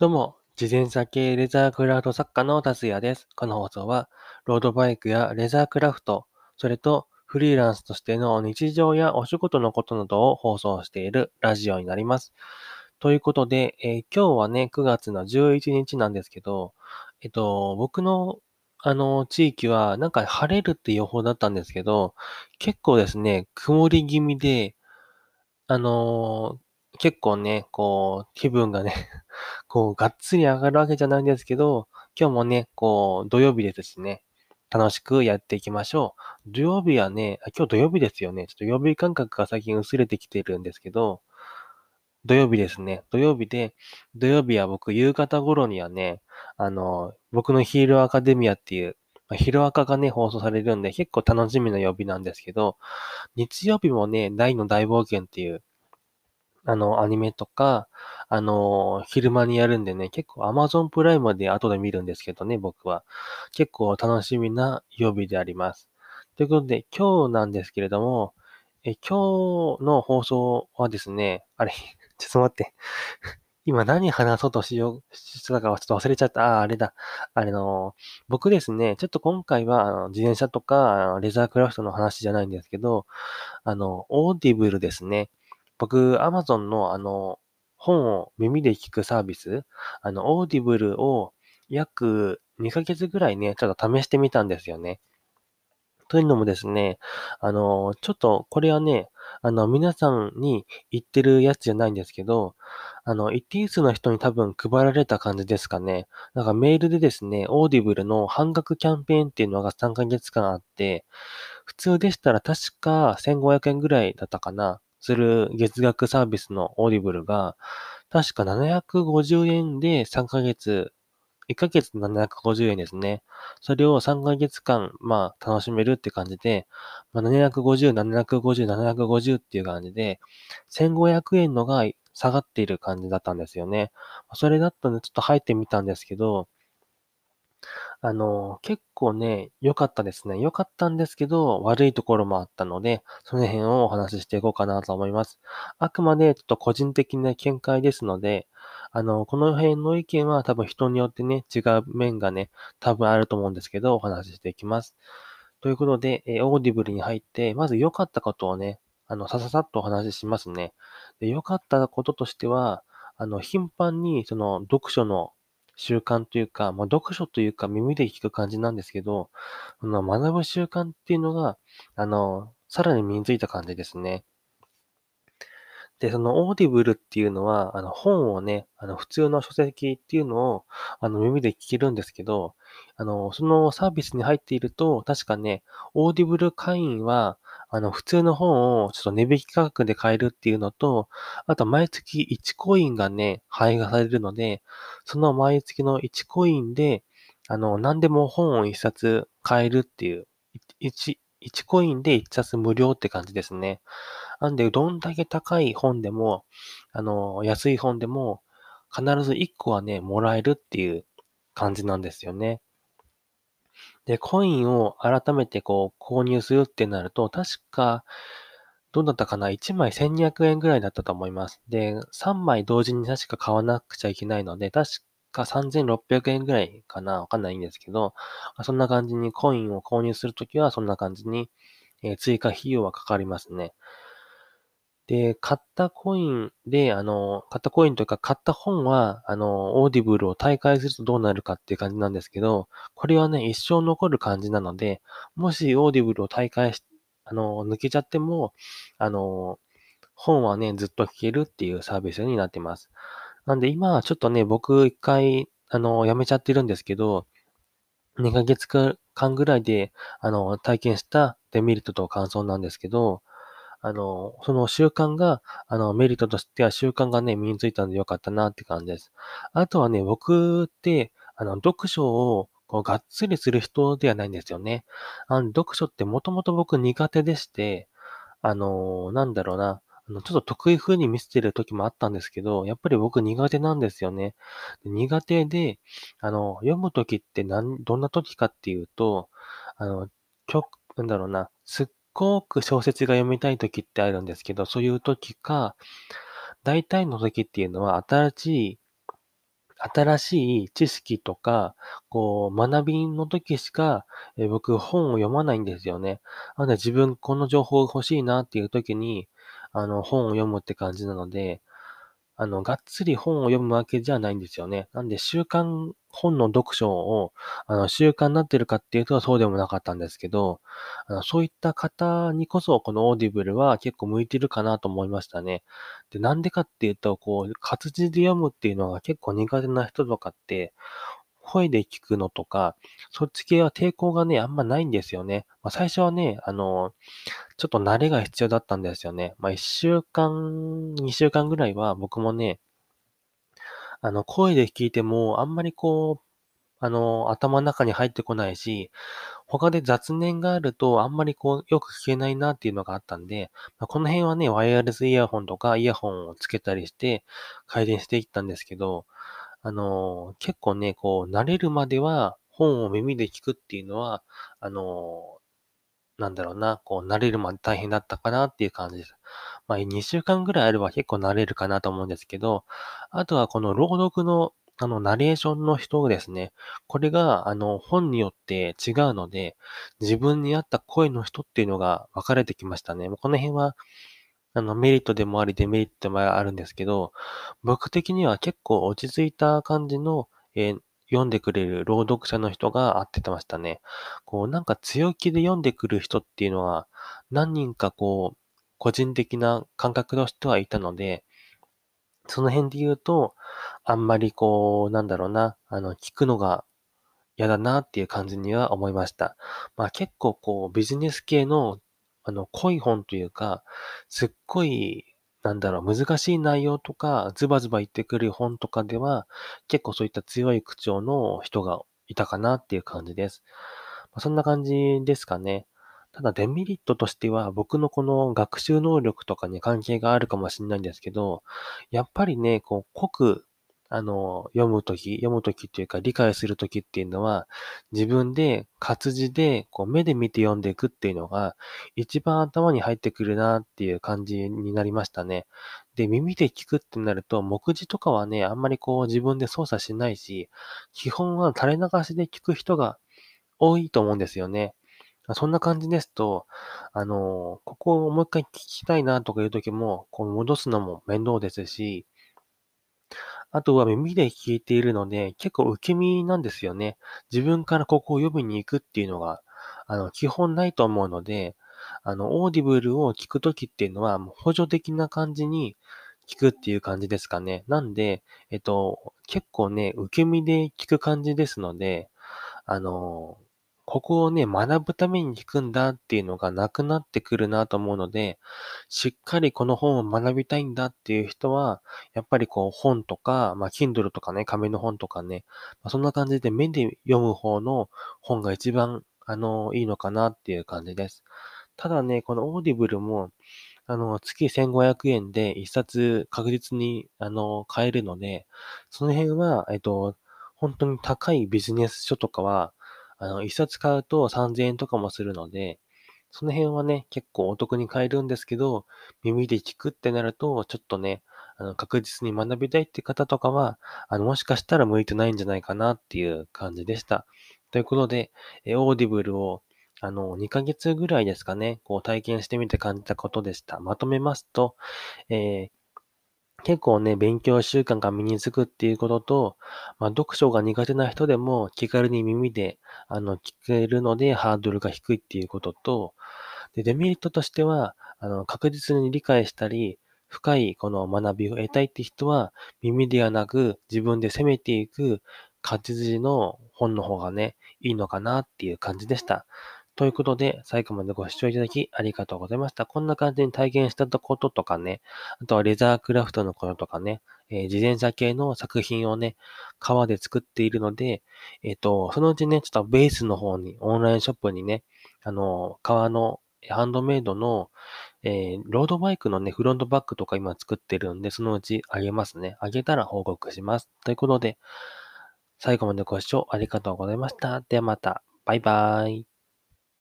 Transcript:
どうも、自転車系レザークラフト作家の達也です。この放送は、ロードバイクやレザークラフト、それとフリーランスとしての日常やお仕事のことなどを放送しているラジオになります。ということで、えー、今日はね、9月の11日なんですけど、えっと、僕のあの、地域は、なんか晴れるって予報だったんですけど、結構ですね、曇り気味で、あの、結構ね、こう、気分がね こう、がっつり上がるわけじゃないんですけど、今日もね、こう、土曜日ですしね、楽しくやっていきましょう。土曜日はね、今日土曜日ですよね。ちょっと曜日感覚が最近薄れてきてるんですけど、土曜日ですね。土曜日で、土曜日は僕、夕方頃にはね、あの、僕のヒールアカデミアっていう、まあ、ヒロアカがね、放送されるんで、結構楽しみな曜日なんですけど、日曜日もね、大の大冒険っていう、あの、アニメとか、あの、昼間にやるんでね、結構 Amazon プライムで後で見るんですけどね、僕は。結構楽しみな曜日であります。ということで、今日なんですけれども、え今日の放送はですね、あれ、ちょっと待って。今何話そうとしよう、したかはちょっと忘れちゃった。ああ、あれだ。あれの、僕ですね、ちょっと今回は、あの、自転車とか、レザークラフトの話じゃないんですけど、あの、オーディブルですね。僕、アマゾンのあの、本を耳で聞くサービス、あの、オーディブルを約2ヶ月ぐらいね、ちょっと試してみたんですよね。というのもですね、あの、ちょっと、これはね、あの、皆さんに言ってるやつじゃないんですけど、あの、一定数の人に多分配られた感じですかね。なんかメールでですね、オーディブルの半額キャンペーンっていうのが3ヶ月間あって、普通でしたら確か1500円ぐらいだったかな、する月額サービスのオーディブルが、確か750円で3ヶ月1ヶ月750円ですね。それを3ヶ月間、まあ、楽しめるって感じで、まあ、750、750、750っていう感じで、1500円のが下がっている感じだったんですよね。それだったんで、ちょっと入ってみたんですけど、あの、結構ね、良かったですね。良かったんですけど、悪いところもあったので、その辺をお話ししていこうかなと思います。あくまでちょっと個人的な見解ですので、あの、この辺の意見は多分人によってね、違う面がね、多分あると思うんですけど、お話ししていきます。ということで、えオーディブルに入って、まず良かったことをね、あの、さささっとお話ししますね。で良かったこととしては、あの、頻繁に、その、読書の習慣というか、まあ、読書というか耳で聞く感じなんですけど、あの学ぶ習慣っていうのが、あの、さらに身についた感じですね。で、そのオーディブルっていうのは、あの本をね、あの普通の書籍っていうのをあの耳で聞けるんですけど、あの、そのサービスに入っていると、確かね、オーディブル会員は、あの、普通の本をちょっと値引き価格で買えるっていうのと、あと毎月1コインがね、配布されるので、その毎月の1コインで、あの、何でも本を1冊買えるっていう、1、1コインで1冊無料って感じですね。なんで、どんだけ高い本でも、あの、安い本でも、必ず1個はね、もらえるっていう感じなんですよね。で、コインを改めてこう購入するってなると、確か、どうだったかな ?1 枚1200円ぐらいだったと思います。で、3枚同時に確か買わなくちゃいけないので、確か3600円ぐらいかな？わかんないんですけど、そんな感じにコインを購入するときはそんな感じに、え追加費用はかかりますね。で、買ったコインで、あの、買ったコインというか、買った本は、あの、オーディブルを退会するとどうなるかっていう感じなんですけど、これはね、一生残る感じなので、もしオーディブルを退会し、あの、抜けちゃっても、あの、本はね、ずっと聞けるっていうサービスになってます。なんで今はちょっとね、僕一回、あの、やめちゃってるんですけど、2ヶ月間ぐらいで、あの、体験したデメリットと感想なんですけど、あの、その習慣が、あの、メリットとしては習慣がね、身についたんでよかったなって感じです。あとはね、僕って、あの、読書を、こう、がっつりする人ではないんですよね。あの、読書ってもともと僕苦手でして、あの、なんだろうな、あの、ちょっと得意風に見せてる時もあったんですけど、やっぱり僕苦手なんですよね。苦手で、あの、読む時ってなん、どんな時かっていうと、あの、曲、なんだろうな、すっごく小説が読みたい時ってあるんですけど、そういう時か、大体の時っていうのは新しい、新しい知識とか、こう、学びの時しか、え、僕本を読まないんですよね。なので自分この情報欲しいなっていう時に、あの、本を読むって感じなので、あの、がっつり本を読むわけじゃないんですよね。なんで習慣本の読書を、あの、習慣になってるかっていうとそうでもなかったんですけど、あの、そういった方にこそこのオーディブルは結構向いてるかなと思いましたね。で、なんでかっていうと、こう、活字で読むっていうのが結構苦手な人とかって、声で聞くのとか、そっち系は抵抗がね、あんまないんですよね。まあ、最初はね、あの、ちょっと慣れが必要だったんですよね。まあ、1週間、2週間ぐらいは僕もね、あの、声で聞いても、あんまりこう、あの、頭の中に入ってこないし、他で雑念があると、あんまりこう、よく聞けないなっていうのがあったんで、まあ、この辺はね、ワイヤレスイヤホンとかイヤホンをつけたりして、改善していったんですけど、あの、結構ね、こう、慣れるまでは、本を耳で聞くっていうのは、あの、なんだろうな、こう、慣れるまで大変だったかなっていう感じです。まあ、2週間ぐらいあれば結構慣れるかなと思うんですけど、あとはこの朗読の、あの、ナレーションの人ですね。これが、あの、本によって違うので、自分に合った声の人っていうのが分かれてきましたね。この辺は、あの、メリットでもあり、デメリットもあるんですけど、僕的には結構落ち着いた感じの、えー読んでくれる朗読者の人が会っててましたね。こう、なんか強気で読んでくる人っていうのは、何人かこう、個人的な感覚としてはいたので、その辺で言うと、あんまりこう、なんだろうな、あの、聞くのが嫌だなっていう感じには思いました。まあ結構こう、ビジネス系の、あの、濃い本というか、すっごいなんだろう、難しい内容とか、ズバズバ言ってくる本とかでは、結構そういった強い口調の人がいたかなっていう感じです。まあ、そんな感じですかね。ただデメリットとしては、僕のこの学習能力とかに関係があるかもしれないんですけど、やっぱりね、こう、濃くあの、読むとき、読むときっていうか理解するときっていうのは、自分で活字でこう目で見て読んでいくっていうのが、一番頭に入ってくるなっていう感じになりましたね。で、耳で聞くってなると、目次とかはね、あんまりこう自分で操作しないし、基本は垂れ流しで聞く人が多いと思うんですよね。まそんな感じですと、あの、ここをもう一回聞きたいなとかいうときも、こう戻すのも面倒ですし、あとは耳で聞いているので、結構受け身なんですよね。自分からここを読みに行くっていうのが、あの、基本ないと思うので、あの、オーディブルを聞くときっていうのは、補助的な感じに聞くっていう感じですかね。なんで、えっと、結構ね、受け身で聞く感じですので、あの、ここをね、学ぶために聞くんだっていうのがなくなってくるなと思うので、しっかりこの本を学びたいんだっていう人は、やっぱりこう本とか、まあ、Kindle とかね、紙の本とかね、まあ、そんな感じで目で読む方の本が一番、あの、いいのかなっていう感じです。ただね、このオーディブルも、あの、月1500円で一冊確実に、あの、買えるので、その辺は、えっと、本当に高いビジネス書とかは、あの、一冊買うと3000円とかもするので、その辺はね、結構お得に買えるんですけど、耳で聞くってなると、ちょっとね、あの、確実に学びたいって方とかは、あの、もしかしたら向いてないんじゃないかなっていう感じでした。ということで、えオーディブルを、あの、2ヶ月ぐらいですかね、こう体験してみて感じたことでした。まとめますと、えー結構ね、勉強習慣が身につくっていうことと、まあ、読書が苦手な人でも気軽に耳で、あの、聞けるのでハードルが低いっていうことと、で、デメリットとしては、あの、確実に理解したり、深いこの学びを得たいって人は、耳ではなく自分で攻めていく活字の本の方がね、いいのかなっていう感じでした。ということで、最後までご視聴いただきありがとうございました。こんな感じに体験したこととかね、あとはレザークラフトのこととかね、えー、自転車系の作品をね、革で作っているので、えっ、ー、と、そのうちね、ちょっとベースの方に、オンラインショップにね、あの、革のハンドメイドの、えー、ロードバイクのね、フロントバッグとか今作ってるんで、そのうちあげますね。あげたら報告します。ということで、最後までご視聴ありがとうございました。ではまた。バイバーイ。